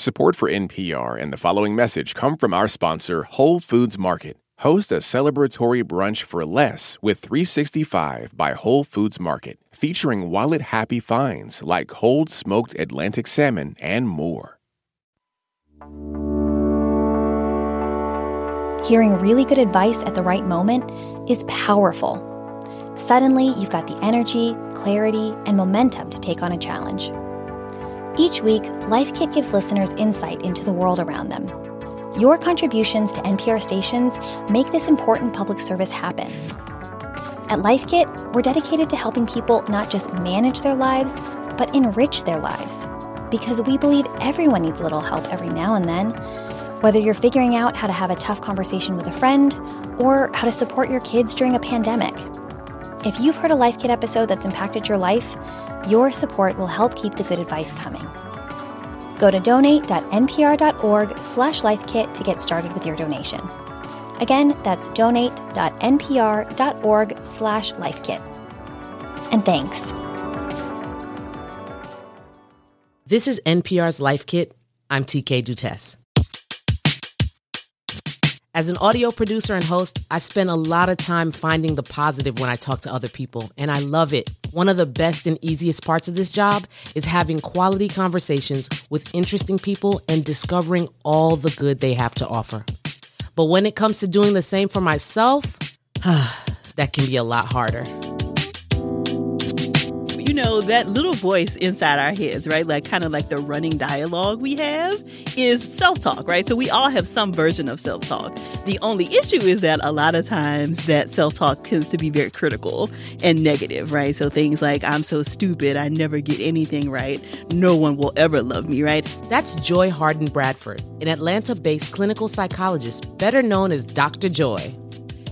Support for NPR and the following message come from our sponsor, Whole Foods Market. Host a celebratory brunch for less with 365 by Whole Foods Market, featuring wallet happy finds like cold smoked Atlantic salmon and more. Hearing really good advice at the right moment is powerful. Suddenly, you've got the energy, clarity, and momentum to take on a challenge. Each week, Life Kit gives listeners insight into the world around them. Your contributions to NPR stations make this important public service happen. At Life Kit, we're dedicated to helping people not just manage their lives, but enrich their lives. Because we believe everyone needs a little help every now and then. Whether you're figuring out how to have a tough conversation with a friend or how to support your kids during a pandemic. If you've heard a Life Kit episode that's impacted your life, your support will help keep the good advice coming. Go to donate.npr.org slash lifekit to get started with your donation. Again, that's donate.npr.org slash lifekit. And thanks. This is NPR's Life Kit. I'm TK Dutes. As an audio producer and host, I spend a lot of time finding the positive when I talk to other people, and I love it. One of the best and easiest parts of this job is having quality conversations with interesting people and discovering all the good they have to offer. But when it comes to doing the same for myself, that can be a lot harder you know, that little voice inside our heads, right? Like kind of like the running dialogue we have is self talk, right? So we all have some version of self talk. The only issue is that a lot of times that self talk tends to be very critical and negative, right? So things like, I'm so stupid, I never get anything right, no one will ever love me, right? That's Joy Harden Bradford, an Atlanta based clinical psychologist, better known as Dr. Joy.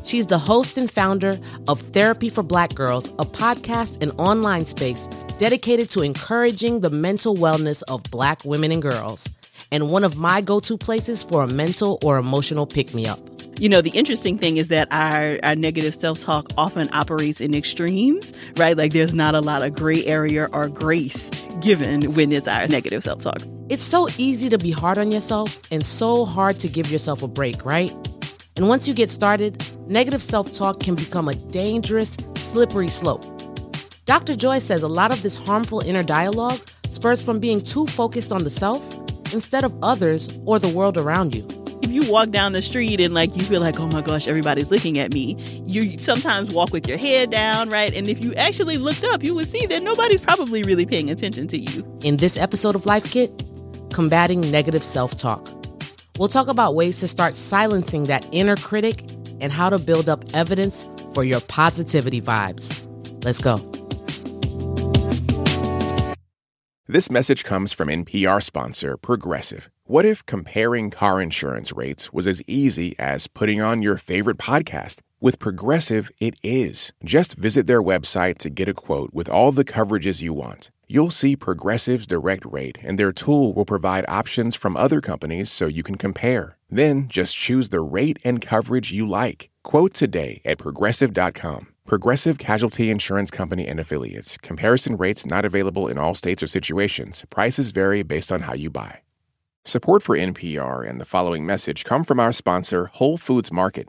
She's the host and founder of Therapy for Black Girls, a podcast and online space dedicated to encouraging the mental wellness of Black women and girls, and one of my go to places for a mental or emotional pick me up. You know, the interesting thing is that our, our negative self talk often operates in extremes, right? Like there's not a lot of gray area or grace given when it's our negative self talk. It's so easy to be hard on yourself and so hard to give yourself a break, right? And once you get started, negative self talk can become a dangerous, slippery slope. Dr. Joy says a lot of this harmful inner dialogue spurs from being too focused on the self instead of others or the world around you. If you walk down the street and like you feel like, oh my gosh, everybody's looking at me, you sometimes walk with your head down, right? And if you actually looked up, you would see that nobody's probably really paying attention to you. In this episode of Life Kit, combating negative self talk. We'll talk about ways to start silencing that inner critic and how to build up evidence for your positivity vibes. Let's go. This message comes from NPR sponsor Progressive. What if comparing car insurance rates was as easy as putting on your favorite podcast? With Progressive, it is. Just visit their website to get a quote with all the coverages you want. You'll see Progressive's direct rate, and their tool will provide options from other companies so you can compare. Then just choose the rate and coverage you like. Quote today at progressive.com. Progressive Casualty Insurance Company and Affiliates. Comparison rates not available in all states or situations. Prices vary based on how you buy. Support for NPR and the following message come from our sponsor, Whole Foods Market.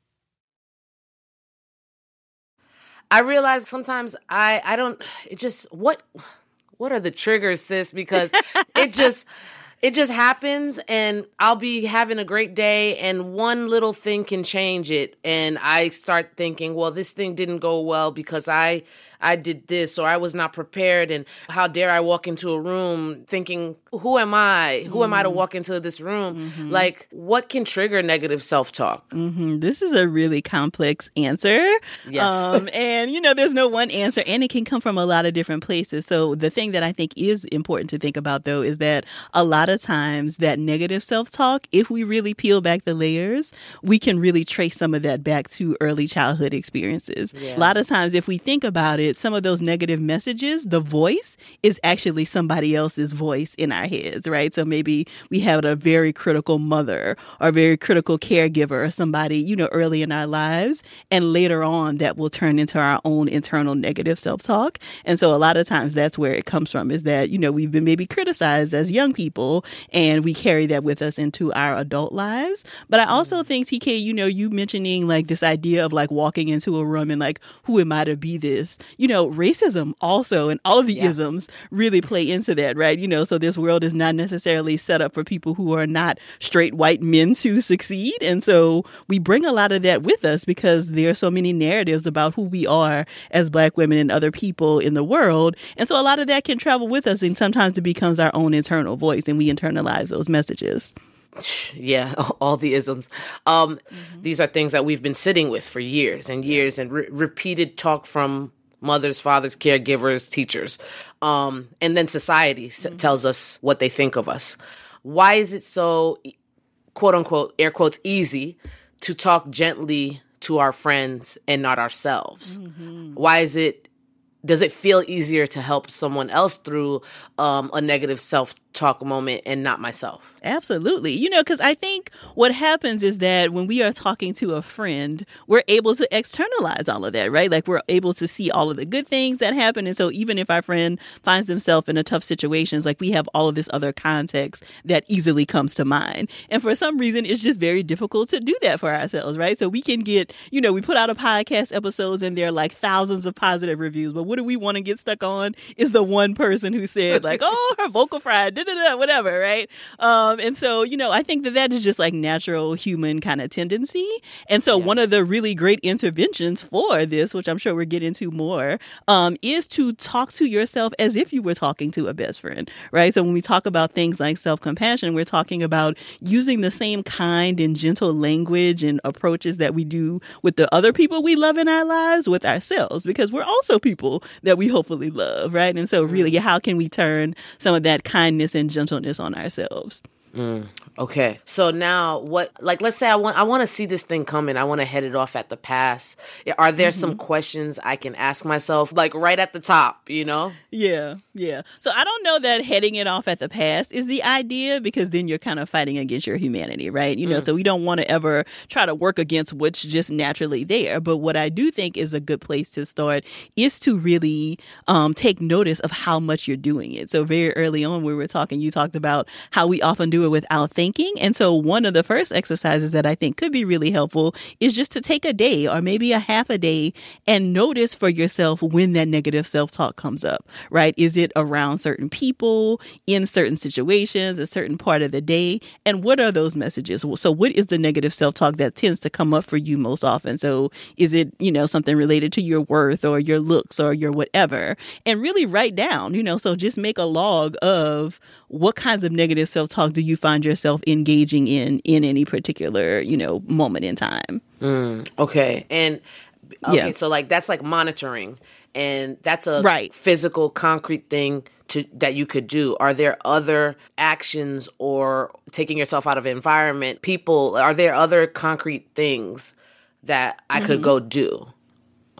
I realize sometimes I I don't it just what what are the triggers sis? Because it just it just happens and I'll be having a great day and one little thing can change it. And I start thinking, well, this thing didn't go well because I I did this or I was not prepared and how dare I walk into a room thinking, who am I? Who am I to mm-hmm. walk into this room? Mm-hmm. Like what can trigger negative self-talk? Mm-hmm. This is a really complex answer. Yes. Um, and you know, there's no one answer and it can come from a lot of different places. So the thing that I think is important to think about though is that a lot of times that negative self talk, if we really peel back the layers, we can really trace some of that back to early childhood experiences. Yeah. A lot of times, if we think about it, some of those negative messages, the voice is actually somebody else's voice in our heads, right? So maybe we had a very critical mother or a very critical caregiver or somebody, you know, early in our lives. And later on, that will turn into our own internal negative self talk. And so a lot of times that's where it comes from is that, you know, we've been maybe criticized as young people and we carry that with us into our adult lives. But I also mm. think, TK, you know, you mentioning like this idea of like walking into a room and like, who am I to be this? You know, racism also and all of the yeah. isms really play into that, right? You know, so this world is not necessarily set up for people who are not straight white men to succeed. And so we bring a lot of that with us because there are so many narratives about who we are as black women and other people in the world. And so a lot of that can travel with us and sometimes it becomes our own internal voice and we internalize those messages. Yeah, all the isms. Um, mm-hmm. These are things that we've been sitting with for years and years, and re- repeated talk from mothers, fathers, caregivers, teachers. Um, and then society mm-hmm. tells us what they think of us. Why is it so, quote unquote, air quotes, easy to talk gently to our friends and not ourselves? Mm-hmm. Why is it does it feel easier to help someone else through um, a negative self talk moment and not myself. Absolutely. You know, because I think what happens is that when we are talking to a friend, we're able to externalize all of that, right? Like we're able to see all of the good things that happen. And so even if our friend finds themselves in a tough situation, it's like we have all of this other context that easily comes to mind. And for some reason, it's just very difficult to do that for ourselves, right? So we can get, you know, we put out a podcast episodes and there are like thousands of positive reviews, but what do we want to get stuck on is the one person who said like, oh, her vocal fry did whatever, right? Um, and so, you know, I think that that is just like natural human kind of tendency. And so, yeah. one of the really great interventions for this, which I'm sure we'll get into more, um, is to talk to yourself as if you were talking to a best friend, right? So, when we talk about things like self compassion, we're talking about using the same kind and gentle language and approaches that we do with the other people we love in our lives with ourselves, because we're also people that we hopefully love, right? And so, really, mm. how can we turn some of that kindness and gentleness on ourselves. Mm, okay. So now what like let's say I want I want to see this thing coming. I want to head it off at the pass. Are there mm-hmm. some questions I can ask myself like right at the top, you know? Yeah. Yeah. So I don't know that heading it off at the pass is the idea because then you're kind of fighting against your humanity, right? You know, mm. so we don't want to ever try to work against what's just naturally there. But what I do think is a good place to start is to really um, take notice of how much you're doing it. So very early on we were talking, you talked about how we often do it without thinking. And so one of the first exercises that I think could be really helpful is just to take a day or maybe a half a day and notice for yourself when that negative self-talk comes up, right? Is it around certain people, in certain situations, a certain part of the day? And what are those messages? So what is the negative self-talk that tends to come up for you most often? So is it, you know, something related to your worth or your looks or your whatever? And really write down, you know, so just make a log of what kinds of negative self-talk do you find yourself engaging in in any particular you know moment in time mm, okay and okay yeah. so like that's like monitoring and that's a right. physical concrete thing to that you could do are there other actions or taking yourself out of environment people are there other concrete things that i mm-hmm. could go do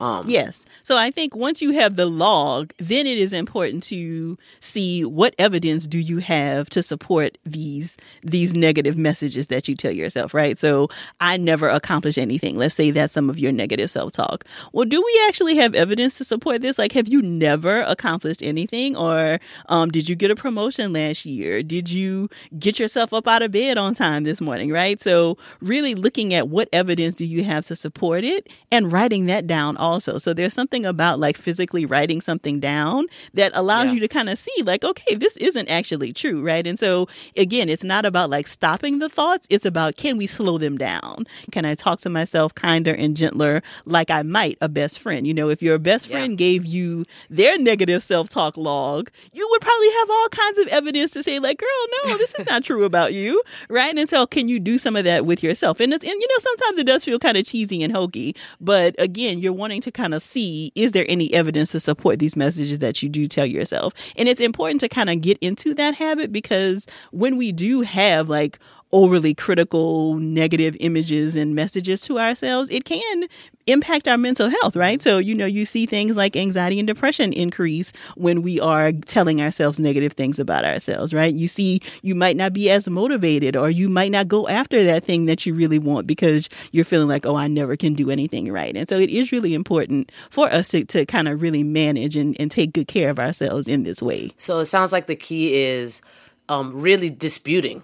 um, yes. So I think once you have the log, then it is important to see what evidence do you have to support these these negative messages that you tell yourself, right? So I never accomplish anything. Let's say that's some of your negative self-talk. Well, do we actually have evidence to support this? Like have you never accomplished anything or um, did you get a promotion last year? Did you get yourself up out of bed on time this morning, right? So really looking at what evidence do you have to support it and writing that down all also. So there's something about like physically writing something down that allows yeah. you to kind of see like, okay, this isn't actually true, right? And so again, it's not about like stopping the thoughts. It's about can we slow them down? Can I talk to myself kinder and gentler like I might a best friend? You know, if your best friend yeah. gave you their negative self-talk log, you would probably have all kinds of evidence to say like, girl, no, this is not true about you, right? And so can you do some of that with yourself? And it's and you know, sometimes it does feel kind of cheesy and hokey, but again, you're wanting to kind of see is there any evidence to support these messages that you do tell yourself? And it's important to kind of get into that habit because when we do have like overly critical negative images and messages to ourselves, it can impact our mental health, right? So, you know, you see things like anxiety and depression increase when we are telling ourselves negative things about ourselves, right? You see, you might not be as motivated or you might not go after that thing that you really want because you're feeling like, oh, I never can do anything right. And so it is really important for us to, to kind of really manage and, and take good care of ourselves in this way. So it sounds like the key is um, really disputing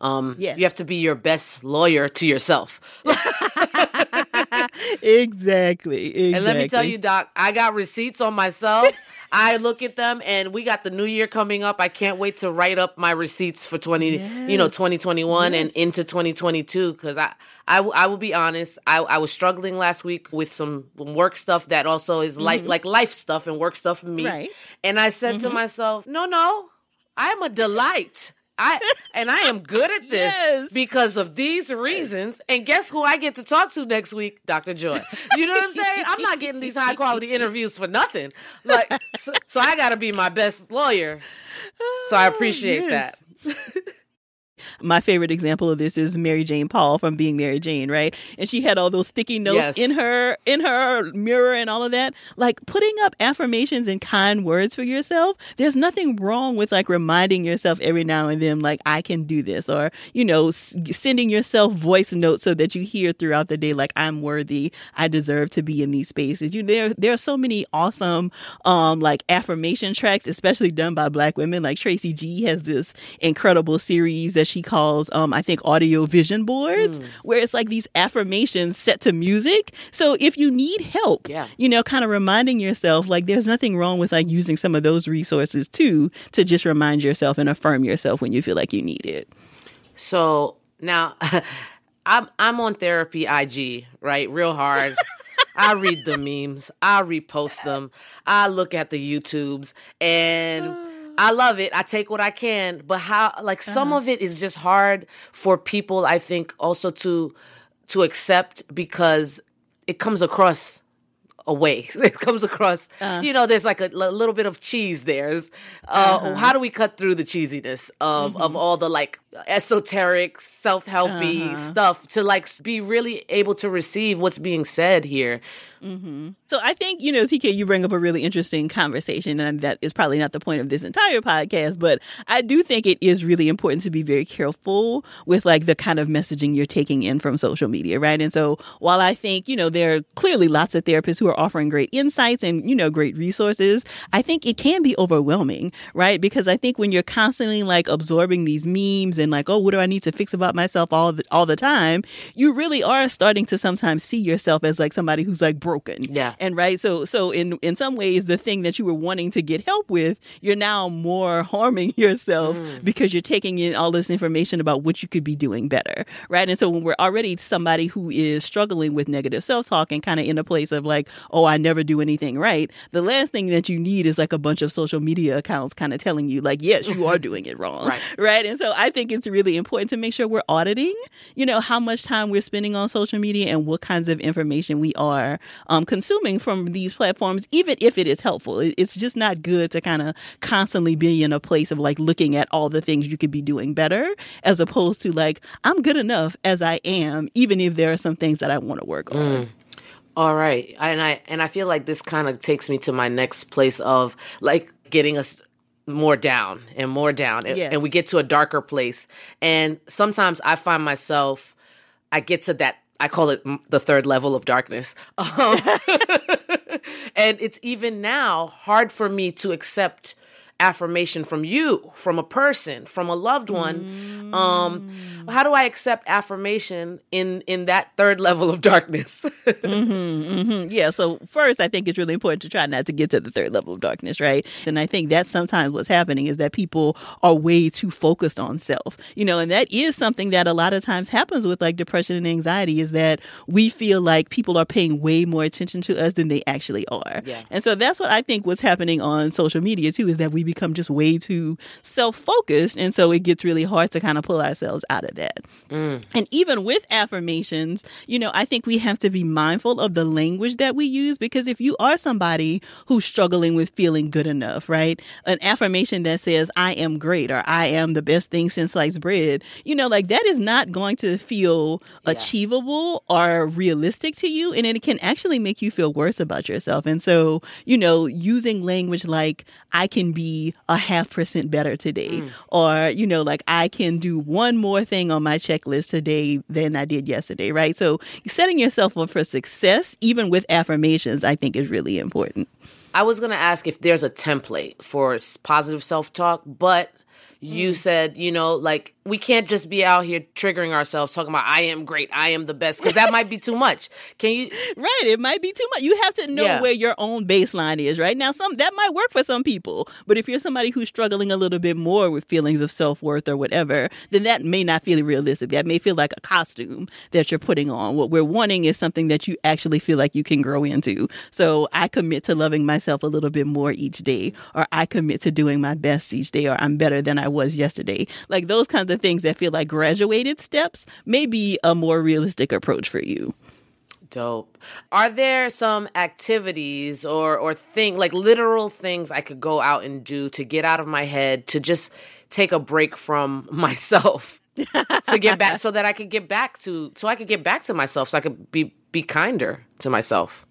um, yes. You have to be your best lawyer to yourself. exactly, exactly. And let me tell you, Doc, I got receipts on myself. I look at them and we got the new year coming up. I can't wait to write up my receipts for 20, yes. you know, 2021 yes. and into 2022 cuz I, I I will be honest, I I was struggling last week with some work stuff that also is mm-hmm. like like life stuff and work stuff for me. Right. And I said mm-hmm. to myself, "No, no. I am a delight." I and I am good at this yes. because of these reasons. And guess who I get to talk to next week? Dr. Joy. You know what I'm saying? I'm not getting these high quality interviews for nothing. Like so, so I got to be my best lawyer. So I appreciate yes. that. My favorite example of this is Mary Jane Paul from Being Mary Jane, right? And she had all those sticky notes yes. in her in her mirror and all of that. Like putting up affirmations and kind words for yourself. There's nothing wrong with like reminding yourself every now and then like I can do this or you know s- sending yourself voice notes so that you hear throughout the day like I'm worthy, I deserve to be in these spaces. You there there are so many awesome um like affirmation tracks especially done by black women like Tracy G has this incredible series that she calls, um, I think, audio vision boards, mm. where it's like these affirmations set to music. So if you need help, yeah. you know, kind of reminding yourself, like, there's nothing wrong with like using some of those resources too to just remind yourself and affirm yourself when you feel like you need it. So now, I'm I'm on therapy IG, right? Real hard. I read the memes. I repost them. I look at the YouTubes and I love it. I take what I can, but how like uh-huh. some of it is just hard for people I think also to to accept because it comes across away. It comes across, uh, you know, there's like a, a, little bit of cheese there. Uh, uh-huh. How do we cut through the cheesiness of, mm-hmm. of all the like esoteric, self helpy uh-huh. stuff to like be really able to receive what's being said here? Mm-hmm. So I think, you know, TK, you bring up a really interesting conversation, and that is probably not the point of this entire podcast, but I do think it is really important to be very careful with like the kind of messaging you're taking in from social media, right? And so while I think, you know, there are clearly lots of therapists who are offering great insights and, you know, great resources, I think it can be overwhelming, right? Because I think when you're constantly like absorbing these memes and like, oh, what do I need to fix about myself all the, all the time, you really are starting to sometimes see yourself as like somebody who's like broken. Yeah. And right, so so in in some ways, the thing that you were wanting to get help with, you're now more harming yourself mm. because you're taking in all this information about what you could be doing better, right? And so when we're already somebody who is struggling with negative self talk and kind of in a place of like, oh, I never do anything right, the last thing that you need is like a bunch of social media accounts kind of telling you like, yes, you are doing it wrong, right? Right. And so I think it's really important to make sure we're auditing, you know, how much time we're spending on social media and what kinds of information we are um, consuming from these platforms, even if it is helpful. It's just not good to kind of constantly be in a place of like looking at all the things you could be doing better, as opposed to like, I'm good enough as I am, even if there are some things that I want to work on. Mm. All right. And I and I feel like this kind of takes me to my next place of like getting us more down and more down and, yes. and we get to a darker place and sometimes i find myself i get to that i call it the third level of darkness um, and it's even now hard for me to accept affirmation from you, from a person, from a loved one. Mm. Um, how do I accept affirmation in in that third level of darkness? mm-hmm, mm-hmm. Yeah. So first, I think it's really important to try not to get to the third level of darkness, right? And I think that's sometimes what's happening is that people are way too focused on self, you know, and that is something that a lot of times happens with like depression and anxiety is that we feel like people are paying way more attention to us than they actually are. Yeah. And so that's what I think was happening on social media too, is that we become just way too self focused. And so it gets really hard to kind of pull ourselves out of that. Mm. And even with affirmations, you know, I think we have to be mindful of the language that we use because if you are somebody who's struggling with feeling good enough, right? An affirmation that says, I am great or I am the best thing since sliced bread, you know, like that is not going to feel yeah. achievable or realistic to you. And it can actually make you feel worse about yourself. And so, you know, using language like, I can be a half percent better today, mm. or, you know, like I can do one more thing on my checklist today than I did yesterday, right? So setting yourself up for success, even with affirmations, I think is really important. I was going to ask if there's a template for positive self talk, but you mm. said, you know, like we can't just be out here triggering ourselves talking about I am great, I am the best because that might be too much. Can you Right, it might be too much. You have to know yeah. where your own baseline is, right? Now some that might work for some people, but if you're somebody who's struggling a little bit more with feelings of self-worth or whatever, then that may not feel realistic. That may feel like a costume that you're putting on. What we're wanting is something that you actually feel like you can grow into. So I commit to loving myself a little bit more each day or I commit to doing my best each day or I'm better than I was yesterday. Like those kinds of things that feel like graduated steps may be a more realistic approach for you. Dope. Are there some activities or or thing like literal things I could go out and do to get out of my head to just take a break from myself to get back so that I could get back to so I could get back to myself so I could be be kinder to myself.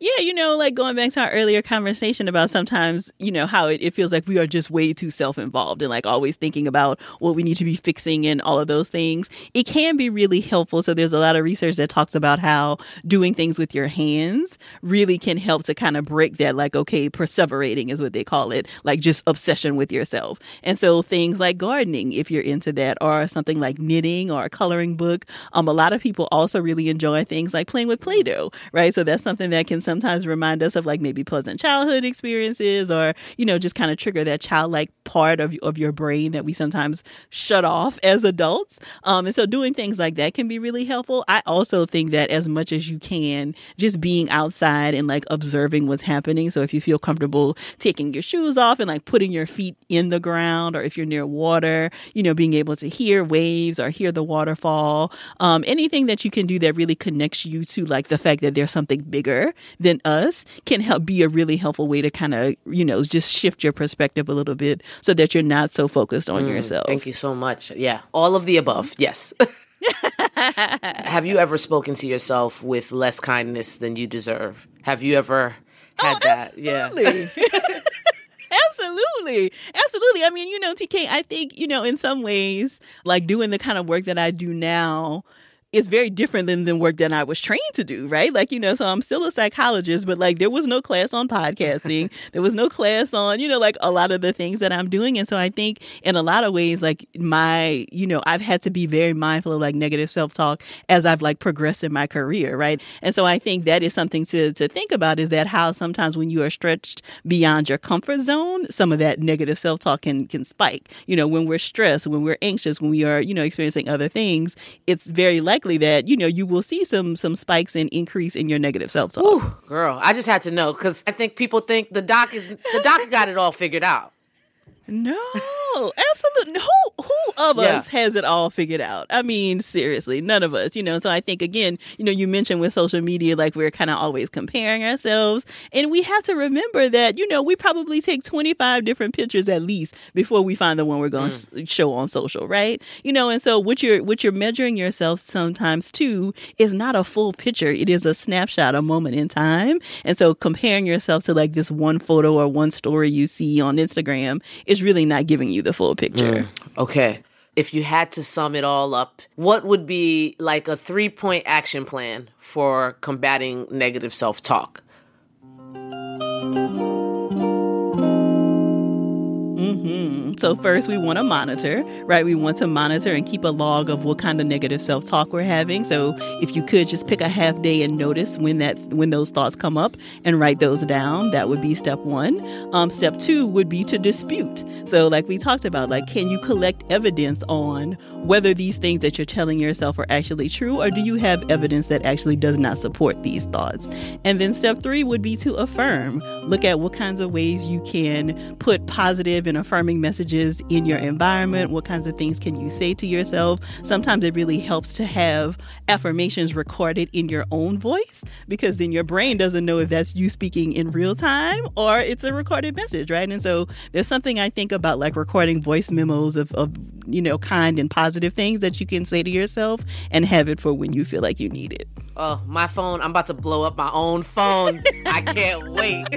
Yeah, you know, like going back to our earlier conversation about sometimes, you know, how it, it feels like we are just way too self involved and like always thinking about what we need to be fixing and all of those things. It can be really helpful. So there's a lot of research that talks about how doing things with your hands really can help to kind of break that, like, okay, perseverating is what they call it, like just obsession with yourself. And so things like gardening, if you're into that, or something like knitting or a coloring book. Um, a lot of people also really enjoy things like playing with Play Doh, right? So that's something that can sometimes remind us of like maybe pleasant childhood experiences or, you know, just kind of trigger that childlike part of, of your brain that we sometimes shut off as adults. Um, and so doing things like that can be really helpful. I also think that as much as you can, just being outside and like observing what's happening. So if you feel comfortable taking your shoes off and like putting your feet in the ground, or if you're near water, you know, being able to hear waves or hear the waterfall, um, anything that you can do that really connects you to like the fact that there's something bigger than us can help be a really helpful way to kind of, you know, just shift your perspective a little bit so that you're not so focused on mm, yourself. Thank you so much. Yeah, all of the above. Yes. Have you ever spoken to yourself with less kindness than you deserve? Have you ever had oh, that? Absolutely. Yeah. absolutely. Absolutely. I mean, you know, TK, I think, you know, in some ways, like doing the kind of work that I do now, it's very different than the work that I was trained to do, right? Like, you know, so I'm still a psychologist, but like there was no class on podcasting. there was no class on, you know, like a lot of the things that I'm doing. And so I think in a lot of ways, like my, you know, I've had to be very mindful of like negative self talk as I've like progressed in my career, right? And so I think that is something to, to think about is that how sometimes when you are stretched beyond your comfort zone, some of that negative self talk can, can spike. You know, when we're stressed, when we're anxious, when we are, you know, experiencing other things, it's very likely likely that you know you will see some some spikes and increase in your negative self talk. Girl, I just had to know because I think people think the doc is the doc got it all figured out. No, absolutely. Who who of yeah. us has it all figured out? I mean, seriously, none of us. You know, so I think again, you know, you mentioned with social media, like we're kind of always comparing ourselves, and we have to remember that you know we probably take twenty five different pictures at least before we find the one we're going to mm. show on social, right? You know, and so what you're what you're measuring yourself sometimes too is not a full picture; it is a snapshot, a moment in time, and so comparing yourself to like this one photo or one story you see on Instagram is is really not giving you the full picture. Mm, okay. If you had to sum it all up, what would be like a three point action plan for combating negative self talk? Mm-hmm. So first, we want to monitor, right? We want to monitor and keep a log of what kind of negative self-talk we're having. So if you could just pick a half day and notice when that when those thoughts come up and write those down, that would be step one. Um, step two would be to dispute. So like we talked about, like can you collect evidence on whether these things that you're telling yourself are actually true, or do you have evidence that actually does not support these thoughts? And then step three would be to affirm. Look at what kinds of ways you can put positive and affirming messages in your environment. What kinds of things can you say to yourself? Sometimes it really helps to have affirmations recorded in your own voice because then your brain doesn't know if that's you speaking in real time or it's a recorded message, right? And so there's something I think about like recording voice memos of, of you know, kind and positive things that you can say to yourself and have it for when you feel like you need it. Oh, my phone. I'm about to blow up my own phone. I can't wait.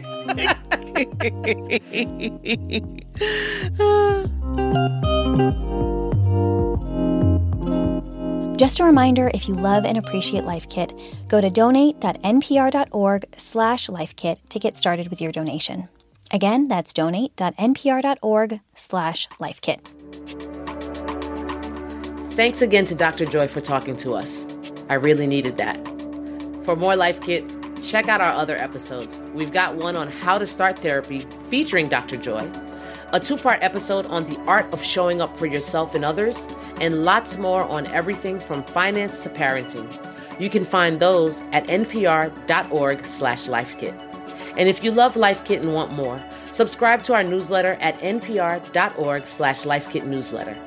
Just a reminder, if you love and appreciate Life Kit, go to donate.npr.org slash lifekit to get started with your donation. Again, that's donate.npr.org slash lifekit. Thanks again to Dr. Joy for talking to us. I really needed that. For more Life Kit, check out our other episodes. We've got one on how to start therapy featuring Dr. Joy, a two part episode on the art of showing up for yourself and others, and lots more on everything from finance to parenting. You can find those at npr.org slash lifekit. And if you love Life Kit and want more, subscribe to our newsletter at npr.org slash lifekitnewsletter.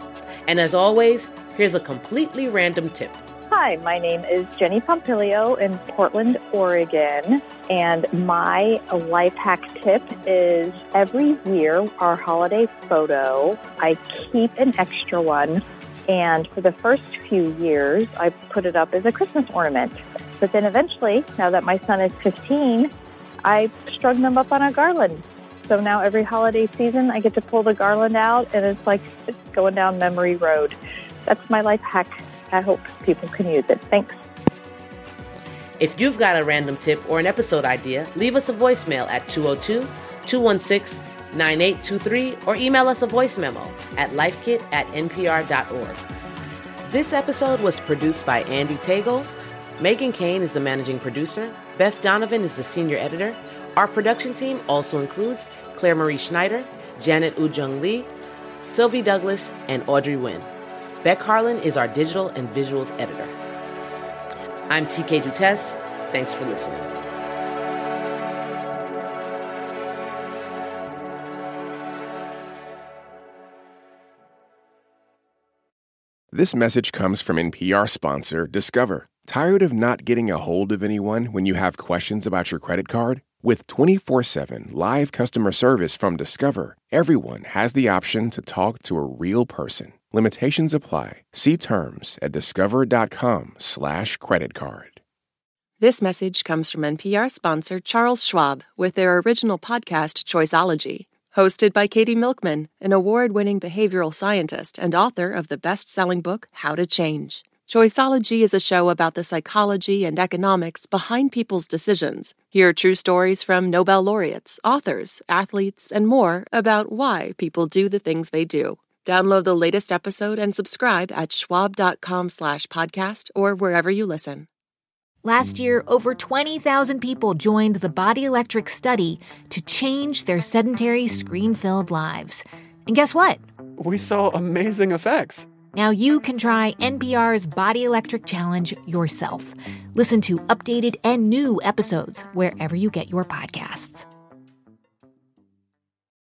And as always, here's a completely random tip. Hi, my name is Jenny Pompilio in Portland, Oregon. And my life hack tip is every year, our holiday photo, I keep an extra one. And for the first few years, I put it up as a Christmas ornament. But then eventually, now that my son is 15, I strung them up on a garland. So now every holiday season, I get to pull the garland out, and it's like it's going down memory road. That's my life hack. I hope people can use it. Thanks. If you've got a random tip or an episode idea, leave us a voicemail at 202 216 9823 or email us a voice memo at lifekit at npr.org. This episode was produced by Andee Tagle. Meghan Keane is the managing producer. Beth Donovan is the senior editor. Our production team also includes Claire Marie Schneider, Janet Woojeong Lee, Sylvie Douglis, and Audrey Nguyen. Beck Harlan is our digital and visuals editor. I'm TK Dutes. Thanks for listening. This message comes from NPR sponsor Discover. Tired of not getting a hold of anyone when you have questions about your credit card? With 24 7 live customer service from Discover, everyone has the option to talk to a real person. Limitations apply. See terms at discover.com/slash credit card. This message comes from NPR sponsor Charles Schwab with their original podcast, Choiceology. Hosted by Katie Milkman, an award winning behavioral scientist and author of the best selling book, How to Change. Choiceology is a show about the psychology and economics behind people's decisions. Hear true stories from Nobel laureates, authors, athletes, and more about why people do the things they do. Download the latest episode and subscribe at schwab.com slash podcast or wherever you listen. Last year, over 20,000 people joined the Body Electric study to change their sedentary, screen filled lives. And guess what? We saw amazing effects. Now you can try NPR's Body Electric Challenge yourself. Listen to updated and new episodes wherever you get your podcasts.